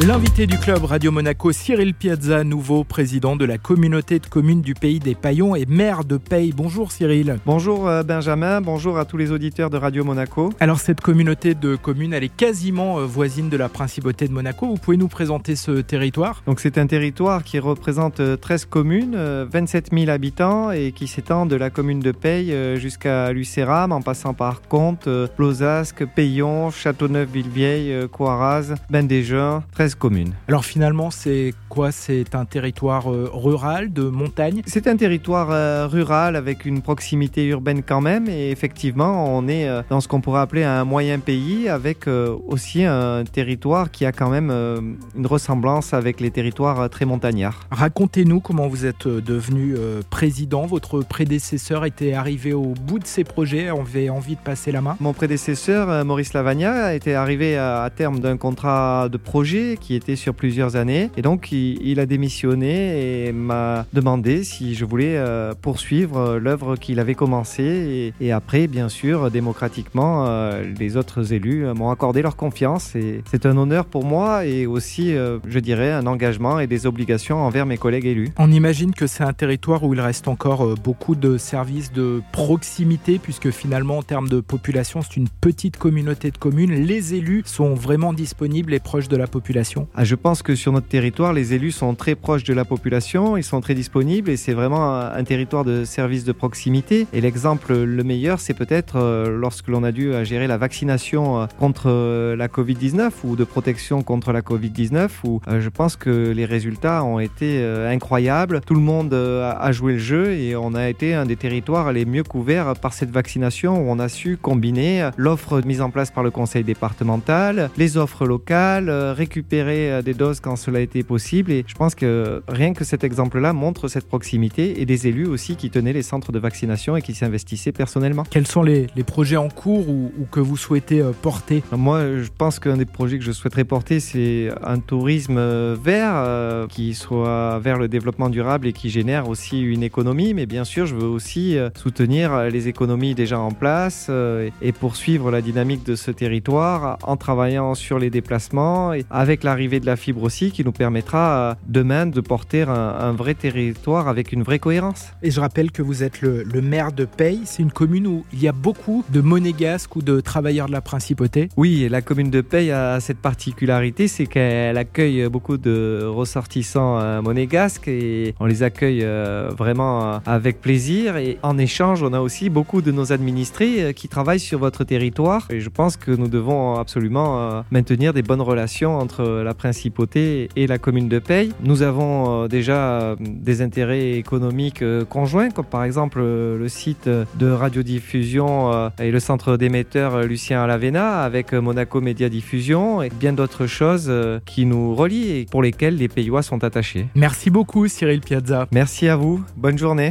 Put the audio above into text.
L'invité du club Radio Monaco, Cyril Piazza, nouveau président de la communauté de communes du pays des Paillons et maire de Paye. Bonjour Cyril. Bonjour euh, Benjamin, bonjour à tous les auditeurs de Radio Monaco. Alors cette communauté de communes, elle est quasiment euh, voisine de la principauté de Monaco. Vous pouvez nous présenter ce territoire? Donc c'est un territoire qui représente 13 euh, communes, 27 000 habitants et qui s'étend de la commune de Paye jusqu'à Lucéram en passant par Comte, Plozasque, Payon, Châteauneuf-Villevieille, Coiraz, Bendéjeun, 13 communes. Alors finalement, c'est quoi? C'est un territoire euh, rural, de montagne? C'est un territoire euh, rural avec une proximité urbaine quand même. Et effectivement, on est euh, dans ce qu'on pourrait appeler un moyen pays avec aussi un territoire qui a quand même une ressemblance avec les territoires très montagnards. Racontez-nous comment vous êtes devenu président. Votre prédécesseur était arrivé au bout de ses projets, on avait envie de passer la main? Mon prédécesseur, Maurice Lavagna, était arrivé à terme d'un contrat de projet qui était sur plusieurs années. Et donc, il, a démissionné et m'a demandé si je voulais euh, poursuivre euh, l'œuvre qu'il avait commencée. Et, après, bien sûr, démocratiquement, euh, les autres élus m'ont accordé leur confiance. Et c'est un honneur pour moi et aussi, je dirais, un engagement et des obligations envers mes collègues élus. On imagine que c'est un territoire où il reste encore beaucoup de services de proximité, puisque finalement, en termes de population, c'est une petite communauté de communes. Les élus sont vraiment disponibles et proches de la population. Ah, je pense que sur notre territoire, les élus sont très proches de la population, ils sont très disponibles et c'est vraiment un, territoire de service de proximité. Et l'exemple le meilleur, c'est peut-être euh, lorsque l'on a dû gérer la vaccination euh, contre euh, la Covid-19 ou de protection contre la Covid-19, où je pense que les résultats ont été incroyables. Tout le monde a joué le jeu et on a été un des territoires les mieux couverts par cette vaccination où on a su combiner l'offre mise en place par le conseil départemental, les offres locales, récupérer euh, des doses quand cela était possible. Et je pense que rien que cet exemple-là montre cette proximité et des élus aussi qui tenaient les centres de vaccination et qui s'investissaient personnellement. Quels sont les, projets en cours ou, que vous souhaitez euh, porter? Moi, je pense qu'un des projets que je souhaiterais porter, c'est un tourisme euh, vert qui soit vers le développement durable et qui génère aussi une économie. Mais bien sûr, je veux aussi soutenir les économies déjà en place et poursuivre la dynamique de ce territoire en travaillant sur les déplacements et avec la l'arrivée de la fibre aussi qui nous permettra euh, demain de porter un, vrai territoire avec une vraie cohérence. Et je rappelle que vous êtes le, maire de Paye. C'est une commune où il y a beaucoup de monégasques ou de travailleurs de la principauté. Oui, la commune de Paye a cette particularité, c'est qu'elle accueille beaucoup de ressortissants euh, monégasques et on les accueille euh, vraiment avec plaisir. Et en échange, on a aussi beaucoup de nos administrés qui travaillent sur votre territoire. Et je pense que nous devons absolument maintenir des bonnes relations entre la principauté et la commune de Paye. Nous avons euh, déjà euh, des intérêts économiques euh, conjoints, comme par exemple le site de radiodiffusion et le centre d'émetteurs Lucien Alavena avec Monaco Média Diffusion et bien d'autres choses qui nous relient et pour lesquelles les Payois sont attachés. Merci beaucoup Cyril Piazza. Merci à vous. Bonne journée.